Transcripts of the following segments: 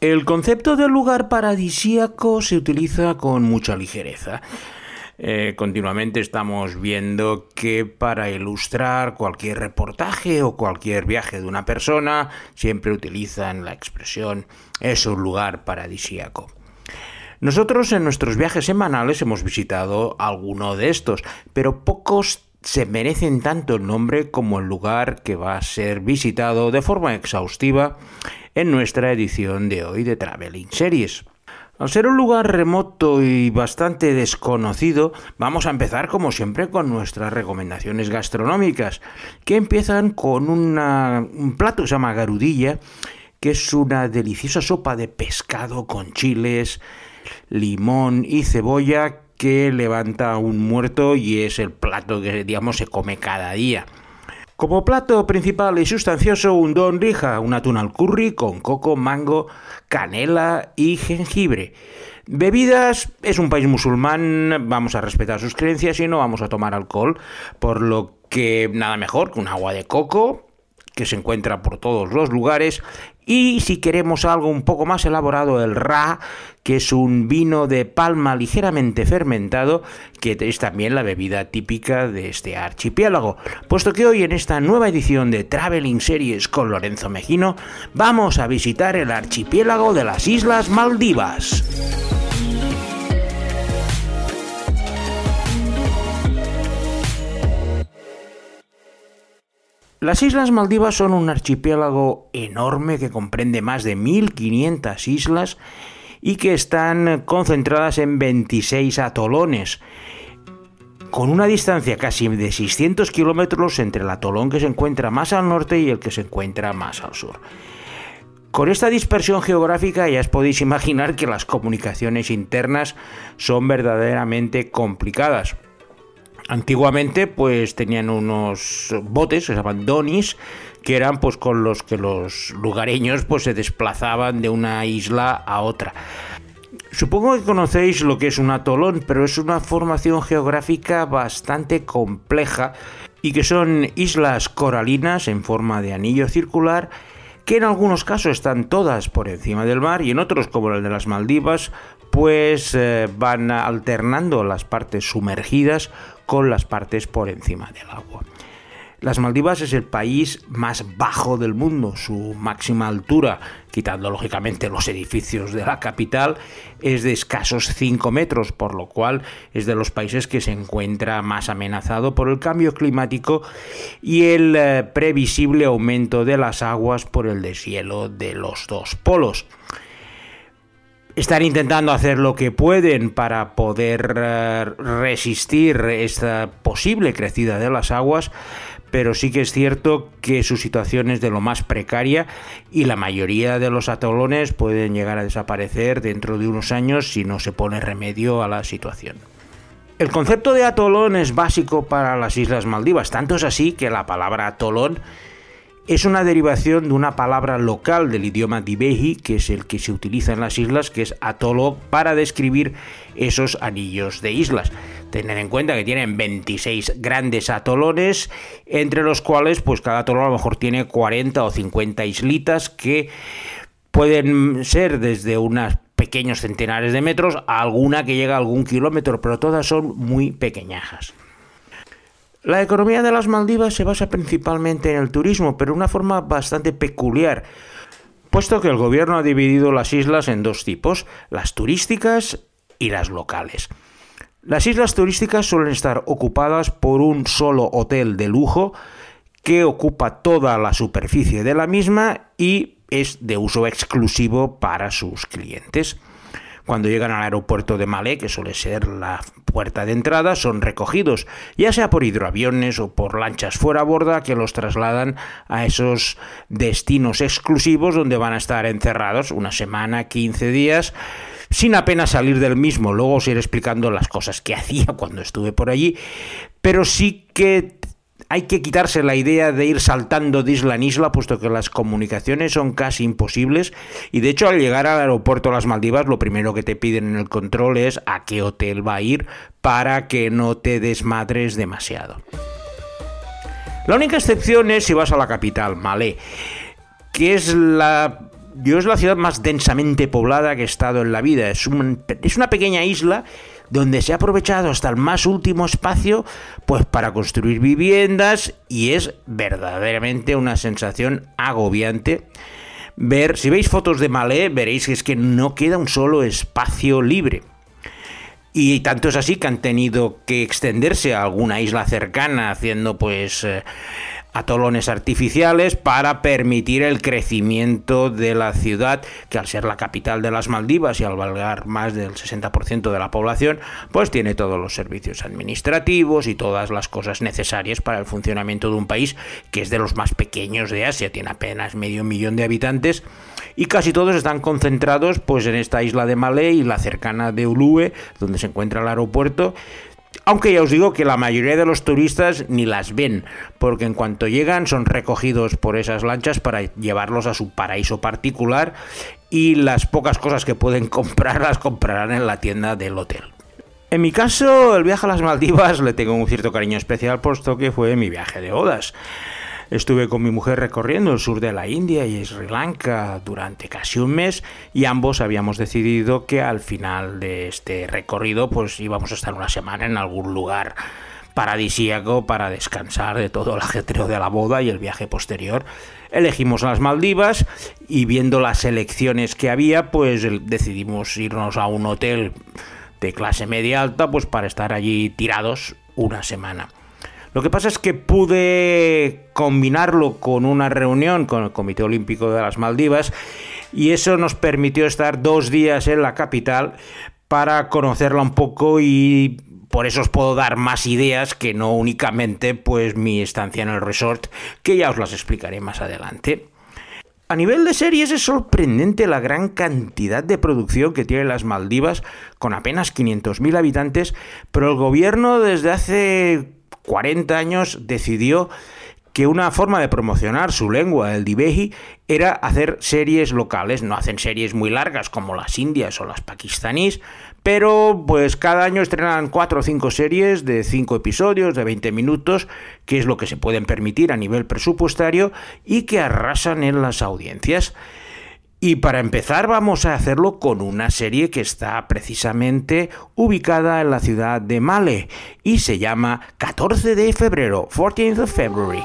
El concepto de lugar paradisíaco se utiliza con mucha ligereza. Eh, continuamente estamos viendo que para ilustrar cualquier reportaje o cualquier viaje de una persona siempre utilizan la expresión es un lugar paradisíaco. Nosotros en nuestros viajes semanales hemos visitado alguno de estos, pero pocos se merecen tanto el nombre como el lugar que va a ser visitado de forma exhaustiva en nuestra edición de hoy de Traveling Series. Al ser un lugar remoto y bastante desconocido, vamos a empezar como siempre con nuestras recomendaciones gastronómicas, que empiezan con un plato que se llama garudilla, que es una deliciosa sopa de pescado con chiles, limón y cebolla que levanta un muerto y es el plato que digamos se come cada día. Como plato principal y sustancioso, un don rija, un atún al curry con coco, mango, canela y jengibre. Bebidas, es un país musulmán, vamos a respetar sus creencias y no vamos a tomar alcohol, por lo que nada mejor que un agua de coco, que se encuentra por todos los lugares, y si queremos algo un poco más elaborado, el Ra, que es un vino de palma ligeramente fermentado, que es también la bebida típica de este archipiélago. Puesto que hoy en esta nueva edición de Traveling Series con Lorenzo Mejino, vamos a visitar el archipiélago de las Islas Maldivas. Las Islas Maldivas son un archipiélago enorme que comprende más de 1.500 islas y que están concentradas en 26 atolones, con una distancia casi de 600 kilómetros entre el atolón que se encuentra más al norte y el que se encuentra más al sur. Con esta dispersión geográfica ya os podéis imaginar que las comunicaciones internas son verdaderamente complicadas. Antiguamente pues tenían unos botes, se llaman donis, que eran pues con los que los lugareños pues se desplazaban de una isla a otra. Supongo que conocéis lo que es un atolón, pero es una formación geográfica bastante compleja y que son islas coralinas en forma de anillo circular que en algunos casos están todas por encima del mar y en otros como el de las Maldivas pues eh, van alternando las partes sumergidas con las partes por encima del agua. Las Maldivas es el país más bajo del mundo, su máxima altura, quitando lógicamente los edificios de la capital, es de escasos 5 metros, por lo cual es de los países que se encuentra más amenazado por el cambio climático y el eh, previsible aumento de las aguas por el deshielo de los dos polos están intentando hacer lo que pueden para poder eh, resistir esta posible crecida de las aguas, pero sí que es cierto que su situación es de lo más precaria y la mayoría de los atolones pueden llegar a desaparecer dentro de unos años si no se pone remedio a la situación. El concepto de atolón es básico para las Islas Maldivas, tanto es así que la palabra atolón es una derivación de una palabra local del idioma dibeji, que es el que se utiliza en las islas, que es atolo, para describir esos anillos de islas. Tener en cuenta que tienen 26 grandes atolones, entre los cuales pues cada atolón a lo mejor tiene 40 o 50 islitas que pueden ser desde unos pequeños centenares de metros a alguna que llega a algún kilómetro, pero todas son muy pequeñajas. La economía de las Maldivas se basa principalmente en el turismo, pero de una forma bastante peculiar, puesto que el gobierno ha dividido las islas en dos tipos, las turísticas y las locales. Las islas turísticas suelen estar ocupadas por un solo hotel de lujo que ocupa toda la superficie de la misma y es de uso exclusivo para sus clientes. Cuando llegan al aeropuerto de Malé, que suele ser la puerta de entrada, son recogidos, ya sea por hidroaviones o por lanchas fuera a borda que los trasladan a esos destinos exclusivos donde van a estar encerrados una semana, 15 días sin apenas salir del mismo. Luego os iré explicando las cosas que hacía cuando estuve por allí, pero sí que hay que quitarse la idea de ir saltando de isla en isla, puesto que las comunicaciones son casi imposibles. Y de hecho, al llegar al aeropuerto de las Maldivas, lo primero que te piden en el control es a qué hotel va a ir para que no te desmadres demasiado. La única excepción es si vas a la capital, Malé, que es la yo es la ciudad más densamente poblada que he estado en la vida. Es, es una pequeña isla donde se ha aprovechado hasta el más último espacio pues para construir viviendas y es verdaderamente una sensación agobiante ver, si veis fotos de Malé, veréis que es que no queda un solo espacio libre. Y tanto es así que han tenido que extenderse a alguna isla cercana haciendo pues eh, atolones artificiales para permitir el crecimiento de la ciudad, que al ser la capital de las Maldivas y al valgar más del 60% de la población, pues tiene todos los servicios administrativos y todas las cosas necesarias para el funcionamiento de un país que es de los más pequeños de Asia, tiene apenas medio millón de habitantes y casi todos están concentrados pues en esta isla de Malé y la cercana de Ulue, donde se encuentra el aeropuerto aunque ya os digo que la mayoría de los turistas ni las ven, porque en cuanto llegan son recogidos por esas lanchas para llevarlos a su paraíso particular y las pocas cosas que pueden comprar las comprarán en la tienda del hotel. En mi caso, el viaje a las Maldivas le tengo un cierto cariño especial, puesto que fue mi viaje de bodas. Estuve con mi mujer recorriendo el sur de la India y Sri Lanka durante casi un mes y ambos habíamos decidido que al final de este recorrido pues íbamos a estar una semana en algún lugar paradisíaco para descansar de todo el ajetreo de la boda y el viaje posterior. Elegimos las Maldivas y viendo las elecciones que había, pues decidimos irnos a un hotel de clase media alta, pues para estar allí tirados una semana. Lo que pasa es que pude combinarlo con una reunión con el Comité Olímpico de las Maldivas y eso nos permitió estar dos días en la capital para conocerla un poco y por eso os puedo dar más ideas que no únicamente pues mi estancia en el resort, que ya os las explicaré más adelante. A nivel de series es sorprendente la gran cantidad de producción que tiene las Maldivas, con apenas 500.000 habitantes, pero el gobierno desde hace 40 años decidió que una forma de promocionar su lengua, el dibeji, era hacer series locales. No hacen series muy largas como las indias o las pakistaníes, pero pues cada año estrenan 4 o 5 series de 5 episodios, de 20 minutos, que es lo que se pueden permitir a nivel presupuestario y que arrasan en las audiencias. Y para empezar vamos a hacerlo con una serie que está precisamente ubicada en la ciudad de Male y se llama 14 de febrero, 14th of February.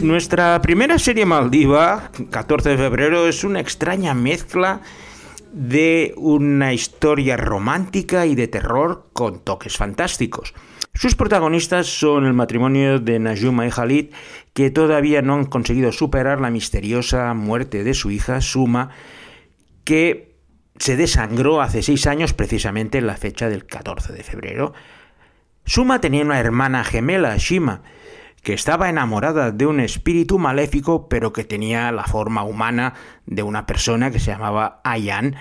Nuestra primera serie Maldiva, 14 de febrero, es una extraña mezcla de una historia romántica y de terror con toques fantásticos. Sus protagonistas son el matrimonio de Najuma y Khalid, que todavía no han conseguido superar la misteriosa muerte de su hija Suma que se desangró hace seis años precisamente en la fecha del 14 de febrero. Suma tenía una hermana gemela, Shima, que estaba enamorada de un espíritu maléfico, pero que tenía la forma humana de una persona que se llamaba Ayan,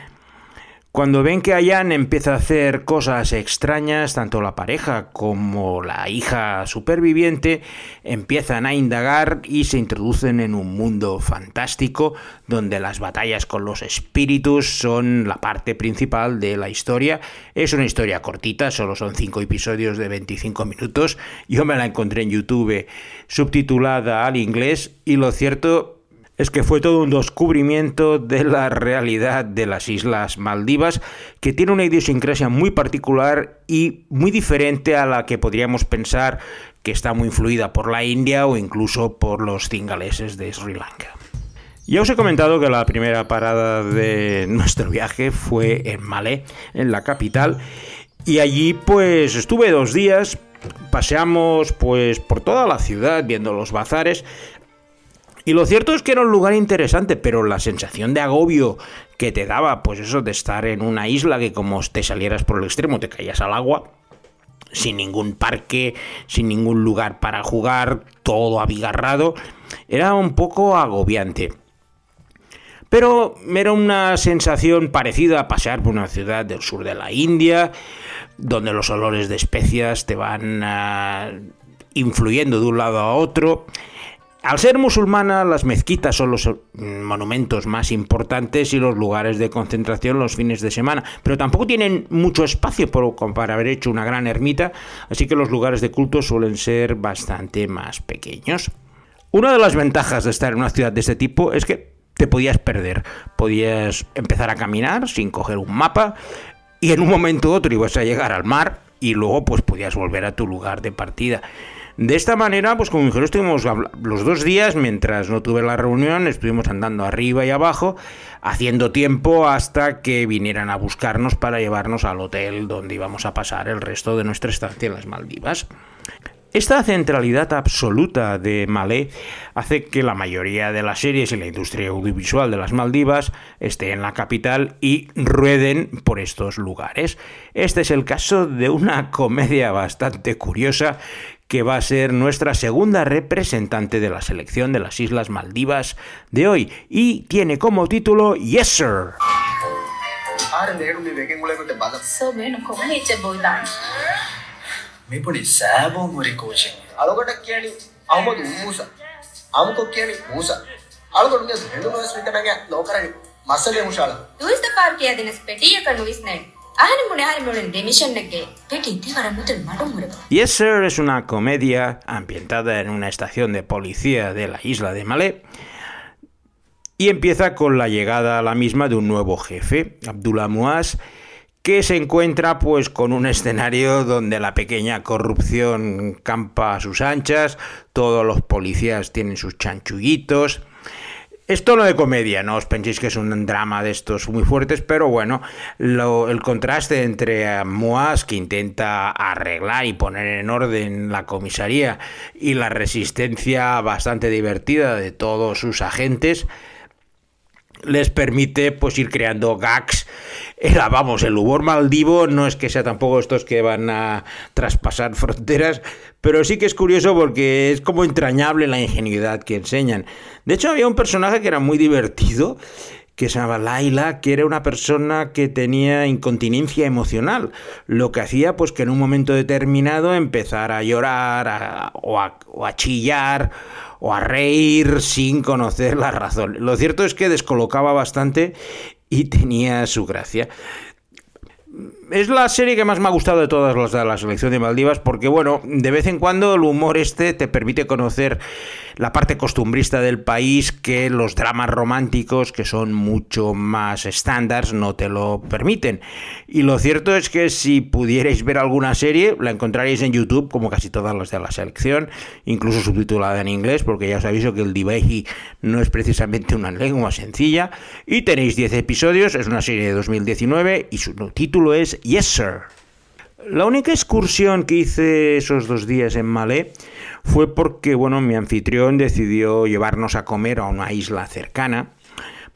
cuando ven que Ayan empieza a hacer cosas extrañas, tanto la pareja como la hija superviviente empiezan a indagar y se introducen en un mundo fantástico donde las batallas con los espíritus son la parte principal de la historia. Es una historia cortita, solo son 5 episodios de 25 minutos. Yo me la encontré en YouTube subtitulada al inglés y lo cierto es que fue todo un descubrimiento de la realidad de las Islas Maldivas, que tiene una idiosincrasia muy particular y muy diferente a la que podríamos pensar que está muy influida por la India o incluso por los cingaleses de Sri Lanka. Ya os he comentado que la primera parada de nuestro viaje fue en Malé, en la capital, y allí pues estuve dos días, paseamos pues por toda la ciudad viendo los bazares, y lo cierto es que era un lugar interesante, pero la sensación de agobio que te daba, pues eso de estar en una isla que como te salieras por el extremo te caías al agua, sin ningún parque, sin ningún lugar para jugar, todo abigarrado, era un poco agobiante. Pero era una sensación parecida a pasear por una ciudad del sur de la India, donde los olores de especias te van ah, influyendo de un lado a otro. Al ser musulmana, las mezquitas son los mm, monumentos más importantes y los lugares de concentración los fines de semana, pero tampoco tienen mucho espacio para haber hecho una gran ermita, así que los lugares de culto suelen ser bastante más pequeños. Una de las ventajas de estar en una ciudad de este tipo es que te podías perder. Podías empezar a caminar sin coger un mapa y en un momento u otro ibas a llegar al mar y luego pues podías volver a tu lugar de partida. De esta manera, pues como dijeron, estuvimos los dos días, mientras no tuve la reunión, estuvimos andando arriba y abajo, haciendo tiempo hasta que vinieran a buscarnos para llevarnos al hotel donde íbamos a pasar el resto de nuestra estancia en las Maldivas. Esta centralidad absoluta de Malé hace que la mayoría de las series y la industria audiovisual de las Maldivas esté en la capital y rueden por estos lugares. Este es el caso de una comedia bastante curiosa que va a ser nuestra segunda representante de la selección de las Islas Maldivas de hoy. Y tiene como título Yes Sir. Yes Sir es una comedia ambientada en una estación de policía de la isla de Malé y empieza con la llegada a la misma de un nuevo jefe, Abdullah Muaz, que se encuentra pues con un escenario donde la pequeña corrupción campa a sus anchas, todos los policías tienen sus chanchullitos, es tono de comedia, no os penséis que es un drama de estos muy fuertes, pero bueno, el contraste entre Moas, que intenta arreglar y poner en orden la comisaría, y la resistencia bastante divertida de todos sus agentes, les permite pues ir creando gags. Era, vamos, el humor maldivo no es que sea tampoco estos que van a traspasar fronteras, pero sí que es curioso porque es como entrañable la ingenuidad que enseñan. De hecho, había un personaje que era muy divertido que se llamaba Laila, que era una persona que tenía incontinencia emocional, lo que hacía pues que en un momento determinado empezara a llorar o, a, o a chillar o a reír sin conocer la razón. Lo cierto es que descolocaba bastante y tenía su gracia es la serie que más me ha gustado de todas las de la selección de Maldivas porque, bueno, de vez en cuando el humor este te permite conocer la parte costumbrista del país que los dramas románticos, que son mucho más estándares, no te lo permiten. Y lo cierto es que si pudierais ver alguna serie, la encontraréis en YouTube, como casi todas las de la selección, incluso subtitulada en inglés, porque ya os aviso que el Diveji no es precisamente una lengua sencilla. Y tenéis 10 episodios, es una serie de 2019 y su título es Yes, sir. La única excursión que hice esos dos días en Malé fue porque, bueno, mi anfitrión decidió llevarnos a comer a una isla cercana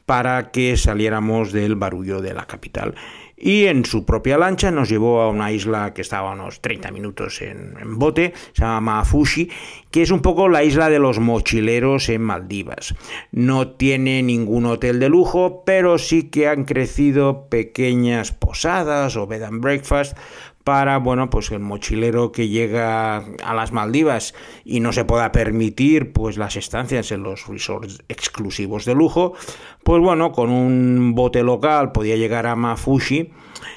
para que saliéramos del barullo de la capital. Y en su propia lancha nos llevó a una isla que estaba a unos 30 minutos en, bote, se llama Fushi, que es un poco la isla de los mochileros en Maldivas. No tiene ningún hotel de lujo, pero sí que han crecido pequeñas posadas o bed and breakfast para, bueno, pues el mochilero que llega a las Maldivas y no se pueda permitir, pues las estancias en los resorts exclusivos de lujo, pues bueno, con un bote local podía llegar a Mafushi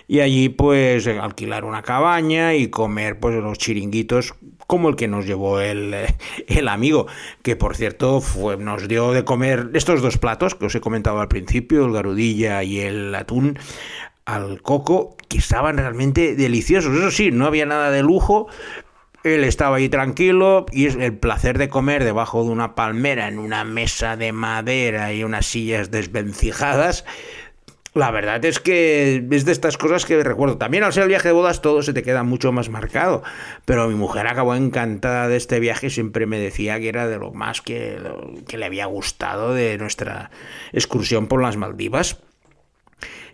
y allí pues alquilar una cabaña y comer pues los chiringuitos como el que nos llevó el, el amigo, que por cierto fue, nos dio de comer estos dos platos que os he comentado al principio, el garudilla y el atún, al coco que estaban realmente deliciosos. Eso sí, no había nada de lujo. Él estaba ahí tranquilo y es el placer de comer debajo de una palmera en una mesa de madera y unas sillas desvencijadas. La verdad es que es de estas cosas que recuerdo. También al ser el viaje de bodas todo se te queda mucho más marcado. Pero mi mujer acabó encantada de este viaje y siempre me decía que era de lo más que, que le había gustado de nuestra excursión por las Maldivas.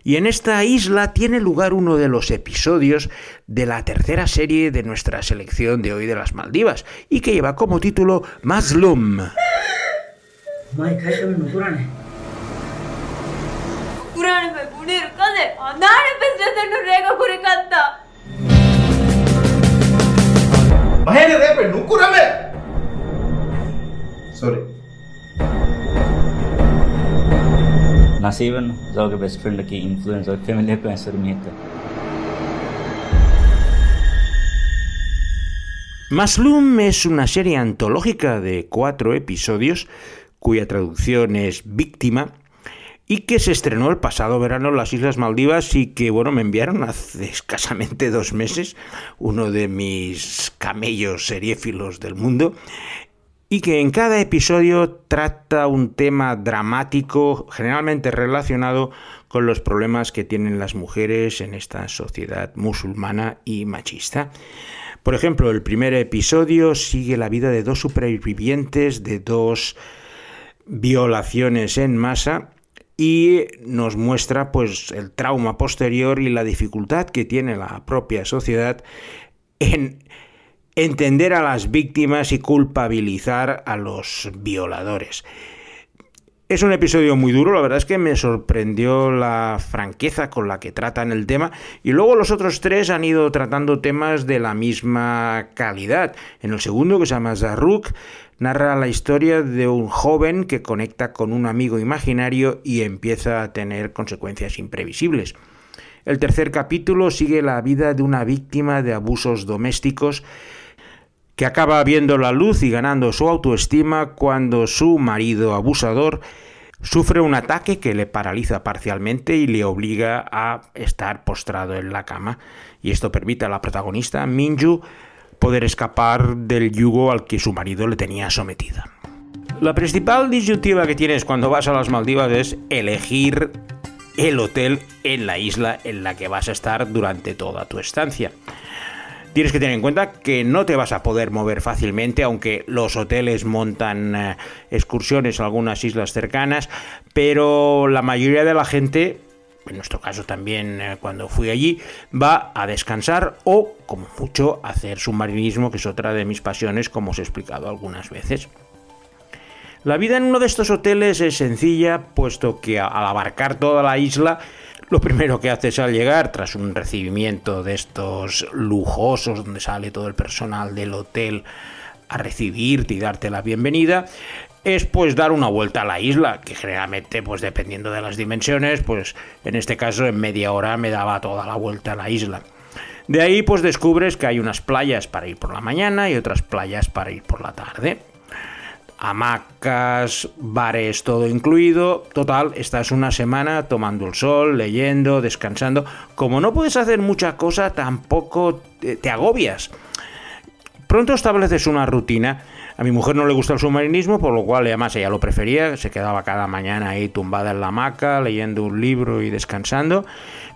Y en esta isla tiene lugar uno de los episodios de la tercera serie de nuestra selección de hoy de las Maldivas, y que lleva como título Mazlum. Sorry. నసీవన్ జోగ బెస్ట్ ఫ్రెండ్కి influence family cancer మీద Maslum es una serie antológica de cuatro episodios cuya traducción es Víctima y que se estrenó el pasado verano en las Islas Maldivas y que, bueno, me enviaron hace escasamente dos meses uno de mis camellos seriéfilos del mundo y que en cada episodio trata un tema dramático generalmente relacionado con los problemas que tienen las mujeres en esta sociedad musulmana y machista. Por ejemplo, el primer episodio sigue la vida de dos supervivientes de dos violaciones en masa y nos muestra pues el trauma posterior y la dificultad que tiene la propia sociedad en entender a las víctimas y culpabilizar a los violadores. Es un episodio muy duro, la verdad es que me sorprendió la franqueza con la que tratan el tema y luego los otros tres han ido tratando temas de la misma calidad. En el segundo, que se llama Zarruk, narra la historia de un joven que conecta con un amigo imaginario y empieza a tener consecuencias imprevisibles. El tercer capítulo sigue la vida de una víctima de abusos domésticos que acaba viendo la luz y ganando su autoestima cuando su marido abusador sufre un ataque que le paraliza parcialmente y le obliga a estar postrado en la cama. Y esto permite a la protagonista, Minju, poder escapar del yugo al que su marido le tenía sometida. La principal disyuntiva que tienes cuando vas a las Maldivas es elegir el hotel en la isla en la que vas a estar durante toda tu estancia. Tienes que tener en cuenta que no te vas a poder mover fácilmente, aunque los hoteles montan eh, excursiones a algunas islas cercanas, pero la mayoría de la gente, en nuestro caso también eh, cuando fui allí, va a descansar o, como mucho, a hacer submarinismo, que es otra de mis pasiones, como os he explicado algunas veces. La vida en uno de estos hoteles es sencilla, puesto que al abarcar toda la isla, lo primero que haces al llegar, tras un recibimiento de estos lujosos, donde sale todo el personal del hotel a recibirte y darte la bienvenida, es pues dar una vuelta a la isla, que generalmente, pues dependiendo de las dimensiones, pues en este caso en media hora me daba toda la vuelta a la isla. De ahí pues descubres que hay unas playas para ir por la mañana y otras playas para ir por la tarde hamacas, bares, todo incluido. Total, estás una semana tomando el sol, leyendo, descansando. Como no puedes hacer mucha cosa, tampoco te, agobias. Pronto estableces una rutina. A mi mujer no le gusta el submarinismo, por lo cual además ella lo prefería, se quedaba cada mañana ahí tumbada en la hamaca, leyendo un libro y descansando,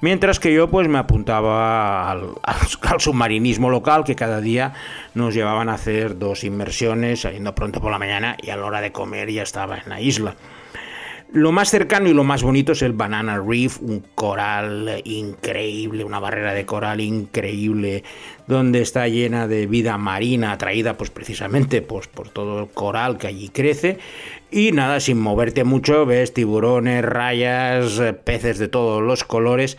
mientras que yo pues me apuntaba al, al, submarinismo local, que cada día nos llevaban a hacer dos inmersiones, saliendo pronto por la mañana y a la hora de comer ya estaba en la isla. Lo más cercano y lo más bonito es el Banana Reef, un coral increíble, una barrera de coral increíble, donde está llena de vida marina, atraída pues precisamente pues, por todo el coral que allí crece. Y nada, sin moverte mucho, ves tiburones, rayas, peces de todos los colores.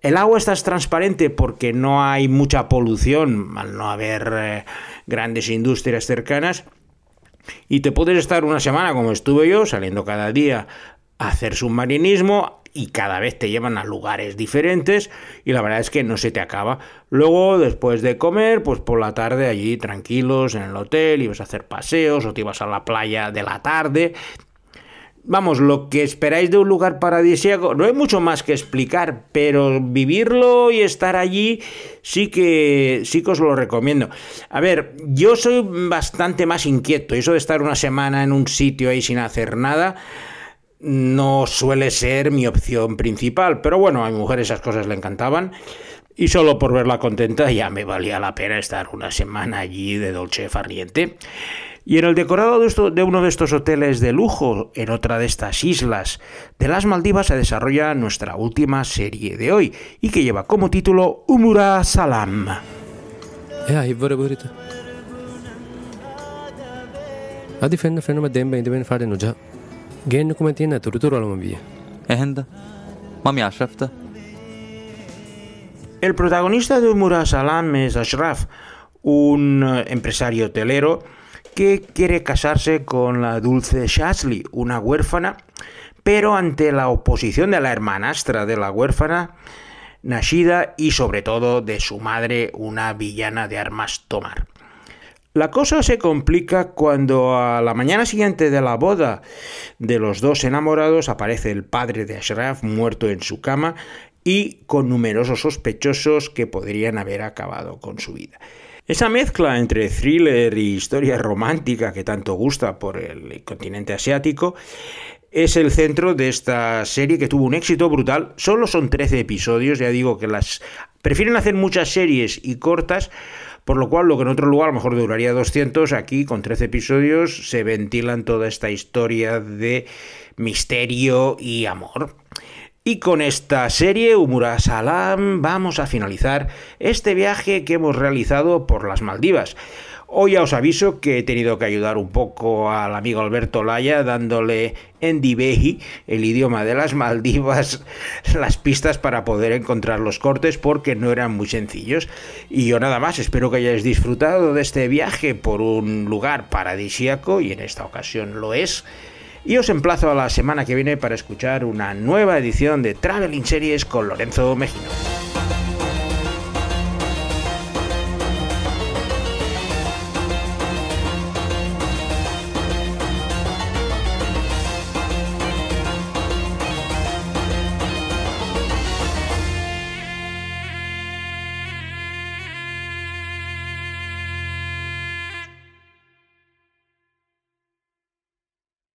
El agua está transparente porque no hay mucha polución, al no haber eh, grandes industrias cercanas y te puedes estar una semana como estuve yo, saliendo cada día a hacer submarinismo y cada vez te llevan a lugares diferentes y la verdad es que no se te acaba. Luego, después de comer, pues por la tarde allí tranquilos en el hotel, ibas a hacer paseos o te ibas a la playa de la tarde vamos, lo que esperáis de un lugar paradisíaco, no hay mucho más que explicar, pero vivirlo y estar allí sí que sí que os lo recomiendo. A ver, yo soy bastante más inquieto, eso de estar una semana en un sitio ahí sin hacer nada no suele ser mi opción principal, pero bueno, a mi mujer esas cosas le encantaban. Y solo por verla contenta ya me valía la pena estar una semana allí de dolce farniente. Y en el decorado de, uno de estos hoteles de lujo, en otra de estas islas de las Maldivas, se desarrolla nuestra última serie de hoy y que lleva como título Umura Salam. El protagonista de Umura Salam es Ashraf, un eh, empresario hotelero que quiere casarse con la dulce Shazli, una huérfana, pero ante la oposición de la hermanastra de la huérfana, Nashida, y sobre todo de su madre, una villana de armas tomar. La cosa se complica cuando a la mañana siguiente de la boda de los dos enamorados aparece el padre de Ashraf muerto en su cama y con numerosos sospechosos que podrían haber acabado con su vida. Esa mezcla entre thriller y historia romántica que tanto gusta por el continente asiático es el centro de esta serie que tuvo un éxito brutal. Solo son 13 episodios, ya digo que las prefieren hacer muchas series y cortas, por lo cual lo que en otro lugar a lo mejor duraría 200, aquí con 13 episodios se ventilan toda esta historia de misterio y amor. Y con esta serie, Umura Salam, vamos a finalizar este viaje que hemos realizado por las Maldivas. Hoy ya os aviso que he tenido que ayudar un poco al amigo Alberto Laya dándole en Divehi, el idioma de las Maldivas, las pistas para poder encontrar los cortes porque no eran muy sencillos. Y yo nada más, espero que hayáis disfrutado de este viaje por un lugar paradisíaco y en esta ocasión lo es. Y os emplazo a la semana que viene para escuchar una nueva edición de Traveling Series con Lorenzo Mejino.